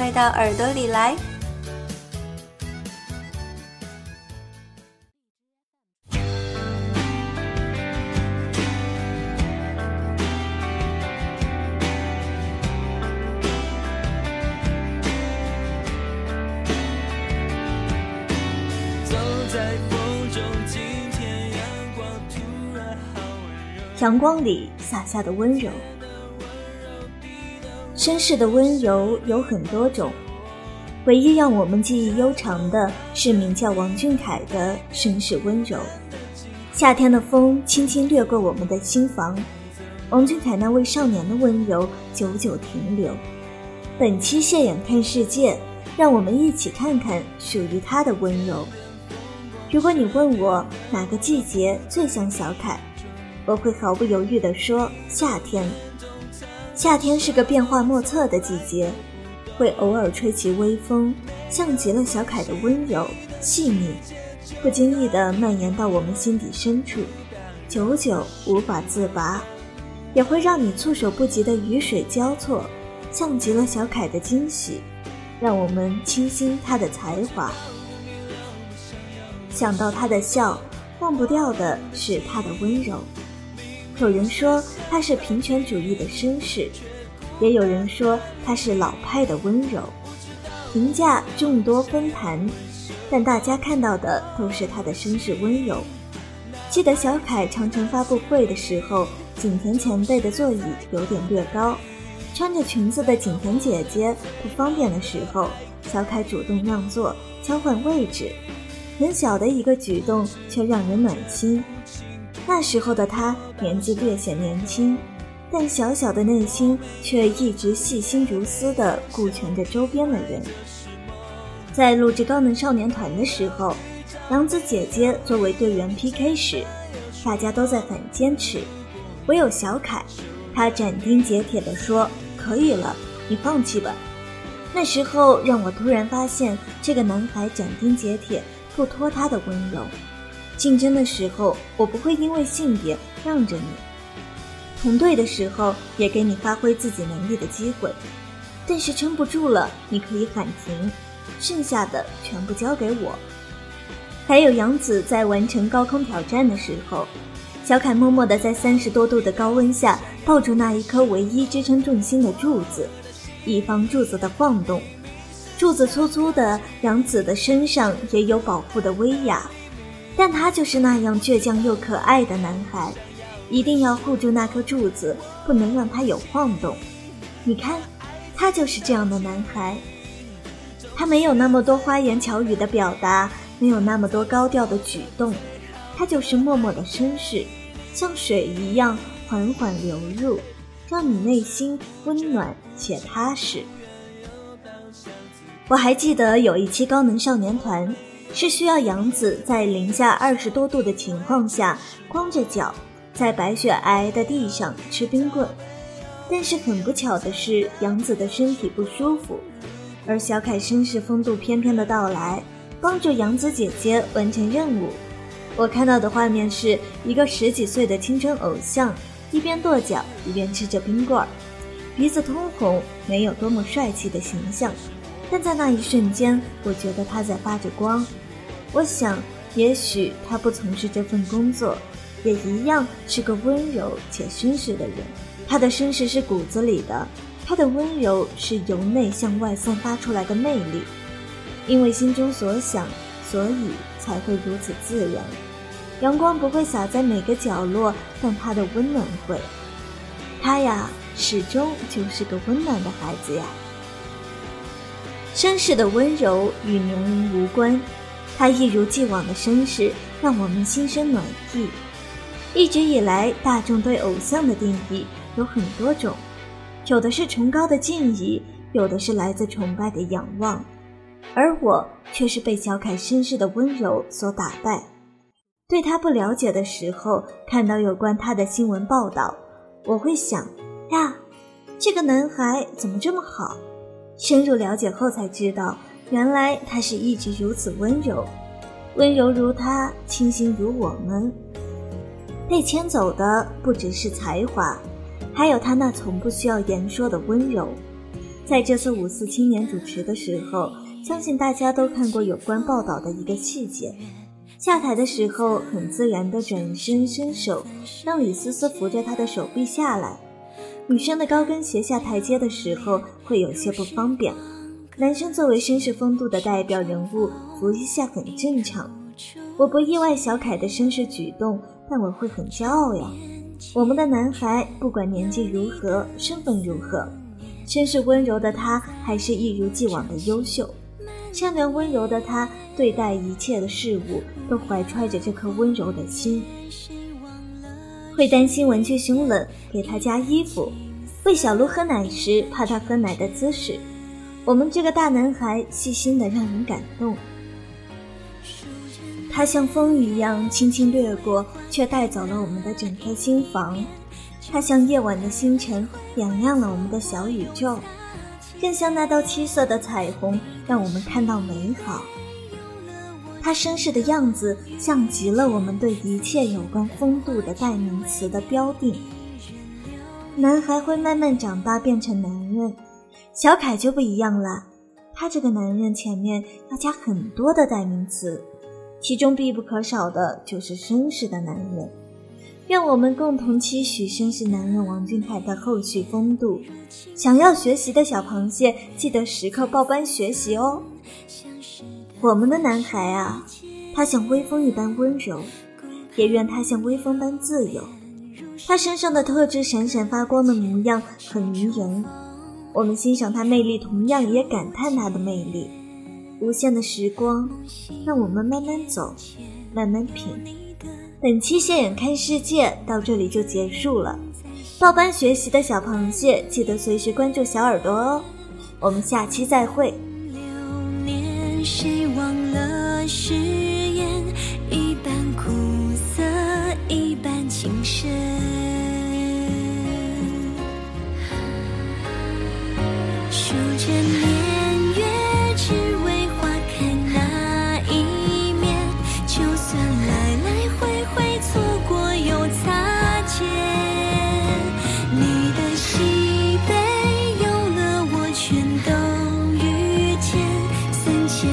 快到耳朵里来！阳光里洒下的温柔，绅士的温柔有很多种，唯一让我们记忆悠长的是名叫王俊凯的绅士温柔。夏天的风轻轻掠过我们的心房，王俊凯那位少年的温柔久久停留。本期谢眼看世界，让我们一起看看属于他的温柔。如果你问我哪个季节最像小凯？我会毫不犹豫地说：夏天。夏天是个变化莫测的季节，会偶尔吹起微风，像极了小凯的温柔细腻，不经意地蔓延到我们心底深处，久久无法自拔；也会让你措手不及的雨水交错，像极了小凯的惊喜，让我们倾心他的才华。想到他的笑，忘不掉的是他的温柔。有人说他是平权主义的绅士，也有人说他是老派的温柔，评价众多纷谈，但大家看到的都是他的绅士温柔。记得小凯长城发布会的时候，景甜前辈的座椅有点略高，穿着裙子的景甜姐姐不方便的时候，小凯主动让座，交换位置，很小的一个举动，却让人暖心。那时候的他年纪略显年轻，但小小的内心却一直细心如丝地顾全着周边的人。在录制《高能少年团》的时候，杨子姐姐作为队员 PK 时，大家都在很坚持，唯有小凯，他斩钉截铁地说：“可以了，你放弃吧。”那时候让我突然发现，这个男孩斩钉截铁，不拖他的温柔。竞争的时候，我不会因为性别让着你；同队的时候，也给你发挥自己能力的机会。但是撑不住了，你可以喊停，剩下的全部交给我。还有杨子在完成高空挑战的时候，小凯默默地在三十多度的高温下抱住那一颗唯一支撑重心的柱子，以防柱子的晃动。柱子粗粗的，杨子的身上也有保护的威亚。但他就是那样倔强又可爱的男孩，一定要护住那颗柱子，不能让它有晃动。你看，他就是这样的男孩。他没有那么多花言巧语的表达，没有那么多高调的举动，他就是默默的绅士，像水一样缓缓流入，让你内心温暖且踏实。我还记得有一期《高能少年团》。是需要杨子在零下二十多度的情况下，光着脚在白雪皑皑的地上吃冰棍。但是很不巧的是，杨子的身体不舒服，而小凯绅士风度翩翩的到来，帮助杨子姐姐完成任务。我看到的画面是一个十几岁的青春偶像，一边跺脚一边吃着冰棍儿，鼻子通红，没有多么帅气的形象。但在那一瞬间，我觉得他在发着光。我想，也许他不从事这份工作，也一样是个温柔且绅士的人。他的绅士是骨子里的，他的温柔是由内向外散发出来的魅力。因为心中所想，所以才会如此自然。阳光不会洒在每个角落，但他的温暖会。他呀，始终就是个温暖的孩子呀。绅士的温柔与年龄无关，他一如既往的绅士让我们心生暖意。一直以来，大众对偶像的定义有很多种，有的是崇高的敬意，有的是来自崇拜的仰望，而我却是被小凯绅士的温柔所打败。对他不了解的时候，看到有关他的新闻报道，我会想：呀，这个男孩怎么这么好？深入了解后才知道，原来他是一直如此温柔，温柔如他，清新如我们。被牵走的不只是才华，还有他那从不需要言说的温柔。在这次五四青年主持的时候，相信大家都看过有关报道的一个细节。下台的时候，很自然地转身伸手，让李思思扶着他的手臂下来。女生的高跟鞋下台阶的时候会有些不方便，男生作为绅士风度的代表人物，扶一下很正常。我不意外小凯的绅士举动，但我会很骄傲呀。我们的男孩不管年纪如何，身份如何，绅士温柔的他还是一如既往的优秀。善良温柔的他，对待一切的事物都怀揣着这颗温柔的心。会担心文具凶冷，给他加衣服；喂小鹿喝奶时，怕他喝奶的姿势。我们这个大男孩细心的让人感动。他像风一样轻轻掠过，却带走了我们的整颗心房。他像夜晚的星辰，点亮了我们的小宇宙。更像那道七色的彩虹，让我们看到美好。他绅士的样子，像极了我们对一切有关风度的代名词的标定。男孩会慢慢长大，变成男人，小凯就不一样了。他这个男人前面要加很多的代名词，其中必不可少的就是绅士的男人。愿我们共同期许绅士男人王俊凯的后续风度。想要学习的小螃蟹，记得时刻报班学习哦。我们的男孩啊，他像微风一般温柔，也愿他像微风般自由。他身上的特质闪闪发光的模样很迷人，我们欣赏他魅力，同样也感叹他的魅力。无限的时光，让我们慢慢走，慢慢品。本期现眼看世界到这里就结束了，报班学习的小螃蟹记得随时关注小耳朵哦，我们下期再会。誓言，一半苦涩，一半情深。数着年月，只为花开那一面，就算来来回回。错过又擦肩，你的喜悲有了我全都遇见，三千